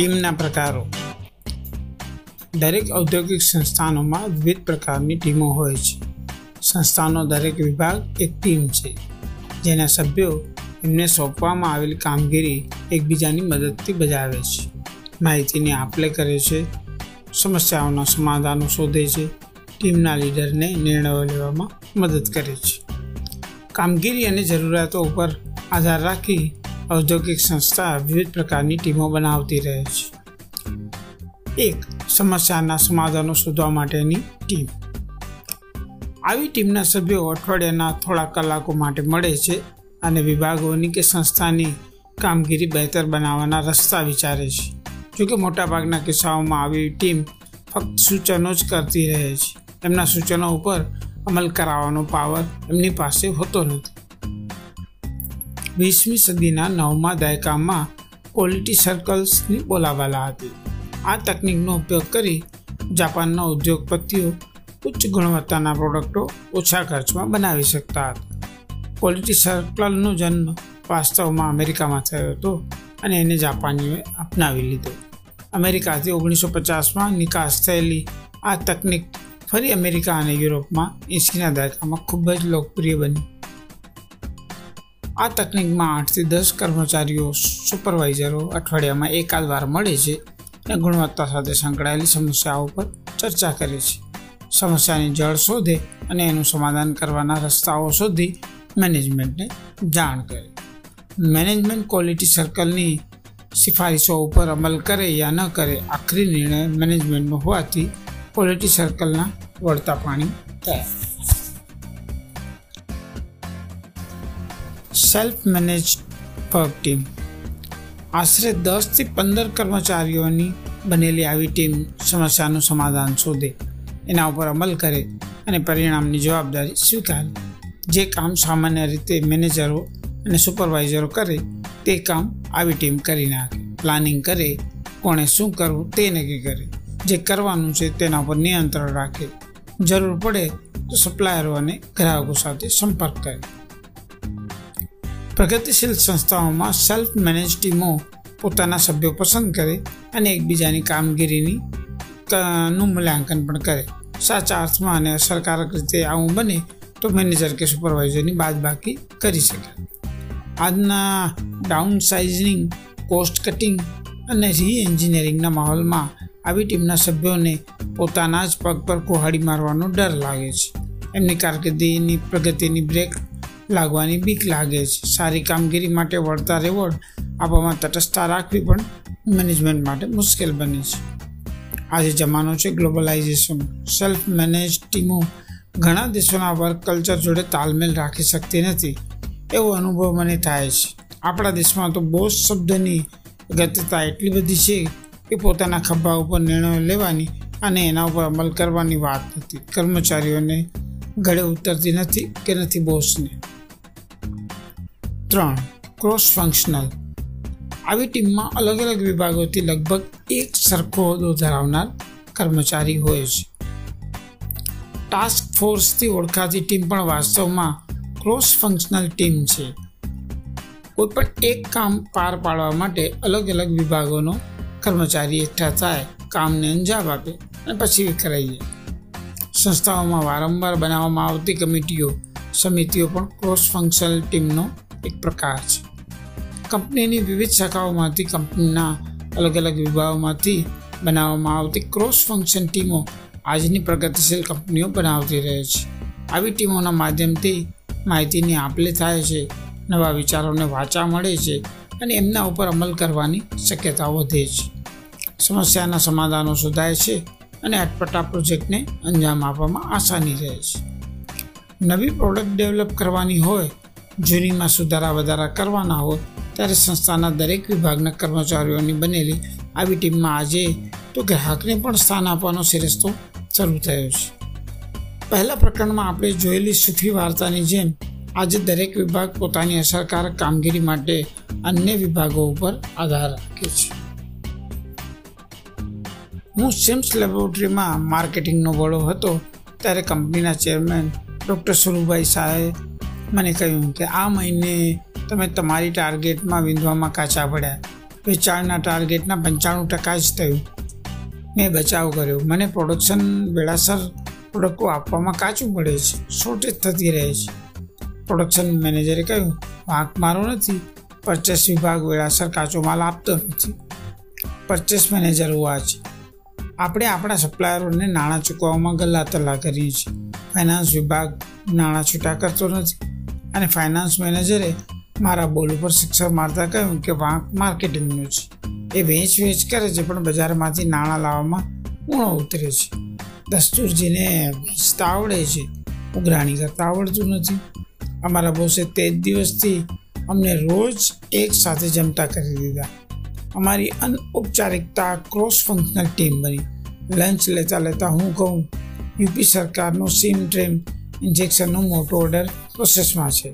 ટીમના પ્રકારો. દરેક ઔદ્યોગિક સંસ્થાનોમાં વિવિધ પ્રકારની ટીમો હોય છે. સંસ્થાનો દરેક વિભાગ એક ટીમ છે, જેના સભ્યો એમને સોંપવામાં આવેલી કામગીરી એકબીજાની મદદથી બજાવે છે. માહિતીની આપલે કરે છે, સમસ્યાઓના સમાધાનો શોધે છે, ટીમના લીડરને નિર્ણયો લેવામાં મદદ કરે છે. કામગીરી અને જરૂરિયાતો ઉપર આધાર રાખી ઔદ્યોગિક સંસ્થા વિવિધ પ્રકારની ટીમો બનાવતી રહે છે. એક, સમસ્યાના સમાધાનો શોધવા માટેની ટીમ. આવી ટીમના સભ્યો અઠવાડિયાના થોડા કલાકો માટે મળે છે અને વિભાગોની કે સંસ્થાની કામગીરી બહેતર બનાવવાના રસ્તા વિચારે છે. જોકે મોટાભાગના કિસ્સાઓમાં આવી ટીમ ફક્ત સૂચનો જ કરતી રહે છે. એમના સૂચનો ઉપર અમલ કરાવવાનો પાવર એમની પાસે હોતો નથી. વીસમી સદીના નવમા દાયકામાં ક્વોલિટી સર્કલ્સની બોલાવાલા હતી. આ તકનિકનો ઉપયોગ કરી જાપાનના ઉદ્યોગપતિઓ ઉચ્ચ ગુણવત્તાના પ્રોડક્ટો ઓછા ખર્ચમાં બનાવી શકતા હતા. ક્વોલિટી સર્કલનો જન્મ વાસ્તવમાં અમેરિકામાં થયો હતો અને એને જાપાનીઓએ અપનાવી લીધો. અમેરિકાથી ઓગણીસો પચાસમાં નિકાસ થયેલી આ તકનિક ફરી અમેરિકા અને યુરોપમાં એંસીના દાયકામાં ખૂબ જ લોકપ્રિય બની. આ તકનિકમાં આઠથી દસ કર્મચારીઓ, સુપરવાઇઝરો અઠવાડિયામાં એકાદ વાર મળે છે અને ગુણવત્તા સાથે સંકળાયેલી સમસ્યાઓ પર ચર્ચા કરે છે. સમસ્યાની જળ શોધે અને એનું સમાધાન કરવાના રસ્તાઓ શોધી મેનેજમેન્ટને જાણ કરે. મેનેજમેન્ટ ક્વોલિટી સર્કલની સિફારિશો ઉપર અમલ કરે યા ન કરે આખરી નિર્ણય મેનેજમેન્ટનો હોવાથી ક્વોલિટી સર્કલના વળતા પાણી થયા. સેલ્ફ મેનેજ વર્ક ટીમ આશરે દસથી પંદર કર્મચારીઓની બનેલી આવી ટીમ સમસ્યાનું સમાધાન શોધે, એના ઉપર અમલ કરે અને પરિણામની જવાબદારી સ્વીકારે. જે કામ સામાન્ય રીતે મેનેજરો અને સુપરવાઇઝરો કરે, તે કામ આવી ટીમ કરી નાખે. પ્લાનિંગ કરે, કોણે શું કરવું તે નક્કી કરે. જે કરવાનું છે તેના પર નિયંત્રણ રાખે. જરૂર પડે તો સપ્લાયરો અને ગ્રાહકો સાથે સંપર્ક કરે. પ્રગતિશીલ સંસ્થાઓમાં સેલ્ફ મેનેજ ટીમો પોતાના સભ્યો પસંદ કરે અને એકબીજાની કામગીરીની નું મૂલ્યાંકન પણ કરે. સાચા અર્થમાં અને અસરકારક રીતે આવું બને તો મેનેજર કે સુપરવાઇઝરની બાદબાકી કરી શકે. આજના ડાઉન સાઇઝિંગ કોસ્ટ કટિંગ અને રી એન્જિનિયરિંગના માહોલમાં આવી ટીમના સભ્યોને પોતાના જ પગ પર કુહાડી મારવાનો ડર લાગે છે. એમની કારકિર્દીની પ્રગતિની બ્રેક લાગવાની બીક લાગે છે. સારી કામગીરી માટે વળતા રેવોર્ડ આપવામાં તટસ્થતા રાખવી પણ મેનેજમેન્ટ માટે મુશ્કેલ બને છે. આજે જમાનો છે ગ્લોબલાઇઝેશન સેલ્ફ મેનેજ ટીમો ઘણા દેશોના વર્ક કલ્ચર જોડે તાલમેલ રાખી શકતી નથી. એવો અનુભવ મને થાય છે. આપણા દેશમાં તો બોસ શબ્દની ગતતા એટલી બધી છે કે પોતાના ખભા ઉપર નિર્ણયો લેવાની અને એના ઉપર અમલ કરવાની વાત નથી. કર્મચારીઓને ગળે ઉતરતી નથી કે નથી બોસને ત્રણ ક્રોસ ફંક્શનલ આવી ટીમમાં અલગ અલગ વિભાગોથી લગભગ એક સરખો હોદ્દો ધરાવનાર કર્મચારી હોય છે. ટાસ્ક ફોર્સથી ઓળખાતી ટીમ પણ વાસ્તવમાં ક્રોસ ફંક્શનલ ટીમ છે. કોઈ પણ એક કામ પાર પાડવા માટે અલગ અલગ વિભાગોનો કર્મચારી એકઠા થાય, કામને અંજામ આપે અને પછી વિખરાઈ સંસ્થાઓમાં વારંવાર બનાવવામાં આવતી કમિટીઓ, સમિતિઓ પણ ક્રોસ ફંક્શનલ ટીમનો એક પ્રકાર છે. કંપનીની વિવિધ શાખાઓમાંથી કંપનીના અલગ અલગ વિભાગોમાંથી બનાવવામાં આવતી ક્રોસ ફંક્શન ટીમો આજની પ્રગતિશીલ કંપનીઓ બનાવતી રહે છે. આવી ટીમોના માધ્યમથી માહિતીની આપલે થાય છે, નવા વિચારોને વાંચા મળે છે અને એમના ઉપર અમલ કરવાની શક્યતા વધે છે. સમસ્યાના સમાધાનો શોધાય છે અને અટપટા પ્રોજેક્ટને અંજામ આપવામાં આસાની રહે છે. નવી પ્રોડક્ટ ડેવલપ કરવાની હોય જૂનીમાં સુધારા વધારા કરવાના હોય ત્યારે સંસ્થાના દરેક વિભાગના કર્મચારીઓની બનેલી આવી ટીમમાં આજે તો ગ્રાહકને પણ સ્થાન આપવાનો સિરસ્તો શરૂ થયો છે. પહેલા પ્રકરણમાં આપણે જોયેલી સુખી વાર્તાની જેમ, આજે દરેક વિભાગ પોતાની અસરકારક કામગીરી માટે અન્ય વિભાગો ઉપર આધાર રાખે છે. હું સિમ્સ લેબોરેટરીમાં માર્કેટિંગનો વડો હતો, ત્યારે કંપનીના ચેરમેન ડૉક્ટર સુરુભાઈ શાહે મને કહ્યું કે આ મહિને તમે તમારી ટાર્ગેટમાં વિંધવામાં કાચા પડ્યા. વેચાણના ટાર્ગેટના પંચાણું ટકા જ થયું. મેં બચાવ કર્યો. મને પ્રોડક્શન વેળાસર પ્રોડક્ટો આપવામાં કાચું પડે છે. શોર્ટેજ થતી રહે છે. પ્રોડક્શન મેનેજરે કહ્યું, વાંક મારો નથી. પરચેસ વિભાગ વેળાસર કાચો માલ આપતો નથી. પરચેસ મેનેજર હોવા છે. આપણે આપણા સપ્લાયરોને નાણાં ચૂકવવામાં ગલ્લા તલ્લા કરીએ છીએ. ફાઇનાન્સ વિભાગ નાણાં છૂટા કરતો નથી. અને ફાઇનાન્સ મેનેજરે મારા બોલ ઉપર શિક્ષક મારતા કહ્યું કે વાંક માર્કેટિંગનું છે. એ વેચ વેચ કરે છે, પણ બજારમાંથી નાણાં લાવવામાં ઊણો ઉતરે છે. દસ્તુરજીને વેચતા આવડે છે. ઉઘરાણી કરતા આવડતું નથી. અમારા બોસે તે જ દિવસથી અમને રોજ એક સાથે જમતા કરી દીધા. અમારી અનૌપચારિકતા ક્રોસ ફંક્શનલ ટીમ બની. લંચ લેતા લેતા હું કહું, યુપી સરકારનો સીમ ટ્રેમ ઇન્જેક્શનનો મોટો ઓર્ડર પ્રોસેસમાં છે.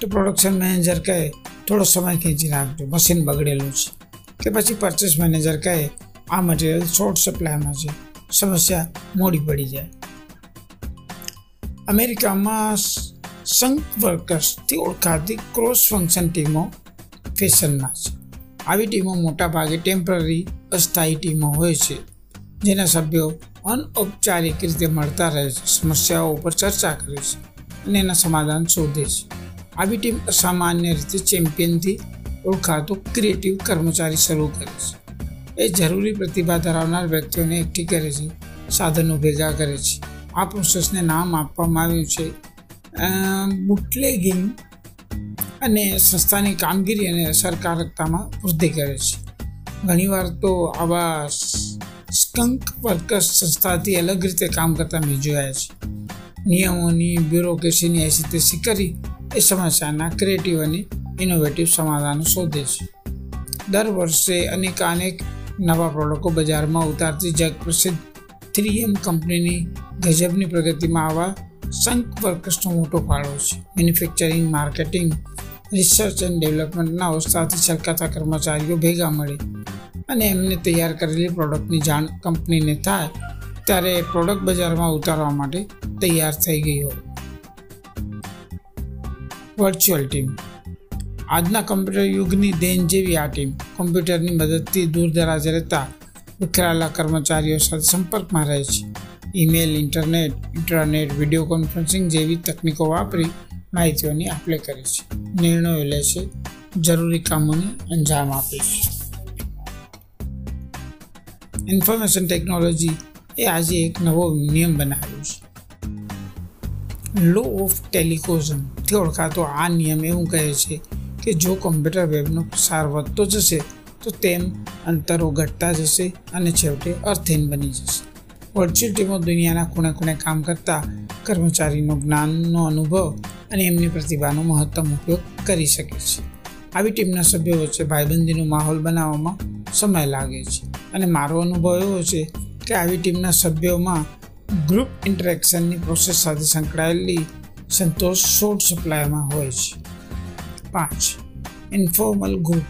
તો પ્રોડક્શન મેનેજર કહે, થોડો સમય ખેંચી નાખજો મશીન બગડેલું છે. કે પછી પરચેસ મેનેજર કહે, આ મટીરિયલ શોર્ટ સપ્લાયમાં છે, સમસ્યા મોડી પડી જાય. અમેરિકામાં સંઘ વર્કર્સથી ઓળખાતી ક્રોસ ફંક્શન ટીમો ફેશનમાં છે. આવી ટીમો મોટાભાગે ટેમ્પરરી અસ્થાયી ટીમો હોય છે, જેના સભ્યો અનૌપચારિક રીતે મળતા રહે છે, સમસ્યાઓ ઉપર ચર્ચા કરે છે અને એના સમાધાન શોધે છે. આવી ટીમ અસામાન્ય રીતે ચેમ્પિયનથી ઓળખાતો ક્રિએટિવ કર્મચારી શરૂ કરે છે. એ જરૂરી પ્રતિભા ધરાવનાર વ્યક્તિઓને એકઠી કરે છે, સાધનો ભેગા કરે છે. આ પ્રોસેસને નામ આપવામાં આવ્યું છે બુટલેગિંગ અને સંસ્થાની કામગીરી અને અસરકારકતામાં વૃદ્ધિ કરે છે. ઘણીવાર તો આવા સ્કંક વર્કર્સ સંસ્થાથી અલગ રીતે કામ કરતા મેં જોયા છે. નિયમોની, બ્યુરોક્રેસીની એસી તેસી કરી એ સમસ્યાના ક્રિએટિવ અને ઇનોવેટિવ સમાધાનો શોધે છે. દર વર્ષે અનેક અનેક નવા પ્રોડક્ટો બજારમાં ઉતારતી જગ પ્રસિદ્ધ થ્રી એમ કંપનીની ગજબની પ્રગતિમાં આવા સંક વર્કર્સનો મોટો ફાળો છે. મેન્યુફેક્ચરિંગ માર્કેટિંગ રિસર્ચ એન્ડ ડેવલપમેન્ટના ઉત્સાહથી છલકાતા કર્મચારીઓ ભેગા મળે અને એમને તૈયાર કરેલી પ્રોડક્ટની જાણ કંપનીને થાય ત્યારે પ્રોડક્ટ બજારમાં ઉતારવા માટે તૈયાર થઈ ગઈ હોય. વર્ચ્યુઅલ ટીમ આજના કમ્પ્યુટર યુગની દેન જેવી આ ટીમ કોમ્પ્યુટરની મદદથી દૂર દરાજે રહેતા વિખરાયેલા કર્મચારીઓ સાથે સંપર્કમાં રહે છે. Email internet internet video conferencing જેવી તકનીકો વાપરી માહિતીઓની આપલે કરે છે. નિર્ણયો લે છે. જરૂરી કામોને અંજામ આપે છે. ઇન્ફોર્મેશન ટેકનોલોજી એ આજે એક નવો નિયમ બનાવ્યો છે. લો ઓફ ટેલિકોઝમથી ઓળખાતો આ નિયમ એવું કહે છે કે જો કોમ્પ્યુટર વેબનો પ્રસાર વધતો જશે, તો તેમ અંતરો ઘટતા જશે અને છેવટે અર્થહીન બની જશે. વર્ચ્યુઅલ ટીમો દુનિયાના ખૂણે ખૂણે કામ કરતા કર્મચારીનો જ્ઞાનનો અનુભવ અને એમની પ્રતિભાનો મહત્તમ ઉપયોગ કરી શકે છે. આવી ટીમના સભ્યો વચ્ચે ભાઈબંધીનો માહોલ બનાવવામાં સમય લાગે છે. અને મારો અનુભવ એવો છે કે આવી ટીમના સભ્યોમાં ગ્રુપ ઇન્ટરેક્શનની પ્રોસેસ સાથે સંકળાયેલી સંતોષ શોર્ટ સપ્લાયમાં હોય છે. પાંચ ઇન્ફોર્મલ ગ્રુપ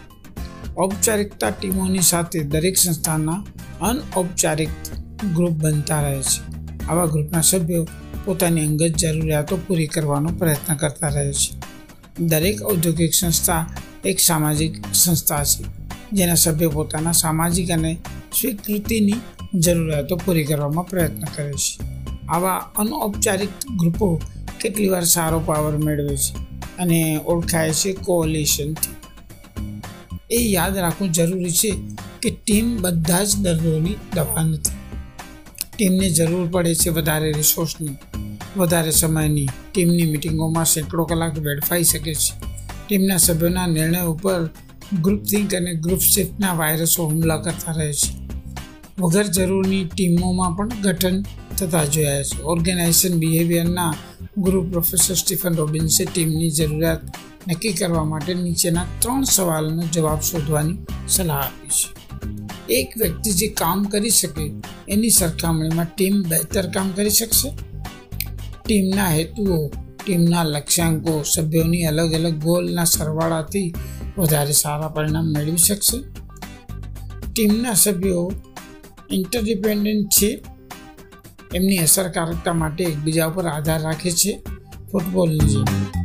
ઔપચારિકતા ટીમોની સાથે દરેક સંસ્થાના અનૌપચારિક ગ્રુપ બનતા રહે છે. આવા ગ્રુપના સભ્યો પોતાની અંગત જરૂરિયાતો પૂરી કરવાનો પ્રયત્ન કરતા રહે છે. દરેક ઔદ્યોગિક સંસ્થા એક સામાજિક સંસ્થા છે, જેના સભ્યો પોતાના સામાજિક અને સ્વીકૃતિની જરૂરિયાતો પૂરી કરવામાં પ્રયત્ન કરે છે. આવા અનૌપચારિક ગ્રુપો કેટલી વાર સારો પાવર મેળવે છે અને ઓળખાય છે કોઓલિશનથી એ યાદ રાખવું જરૂરી છે કે ટીમ બધા જ દર્દોની દવા નથી. ટીમને જરૂર પડે છે વધારે રિસોર્સની વધારે સમયની. ટીમની મિટિંગોમાં સેંકડો કલાક વેડફાઈ શકે છે. ટીમના સભ્યોના નિર્ણય ઉપર ગ્રુપ થિંક અને ગ્રુપ શિફ્ટના વાયરસો હુમલા કરતા રહે છે. વગર જરૂરની ટીમોમાં પણ ગઠન થતા જોયા છે. ઓર્ગેનાઇઝેશન બિહેવિયરના ગુરુ પ્રોફેસર સ્ટીફન રોબિન્સે ટીમની જરૂરિયાત નક્કી કરવા માટે નીચેના ત્રણ સવાલનો જવાબ શોધવાની સલાહ આપી છે. એક વ્યક્તિ જે કામ કરી શકે, એની સરખામણીમાં ટીમ બહેતર કામ કરી શકશે? ટીમના હેતુઓ, ટીમના લક્ષ્યાંકો, સભ્યોની અલગ અલગ ગોલના સરવાળાથી વધારે સારા પરિણામ મેળવી શકશે? ટીમના સભ્યો ઇન્ટરડિપેન્ડન્ટ છે. એમની અસરકારકતા માટે એકબીજા ઉપર આધાર રાખે છે. ફૂટબોલની જેમ.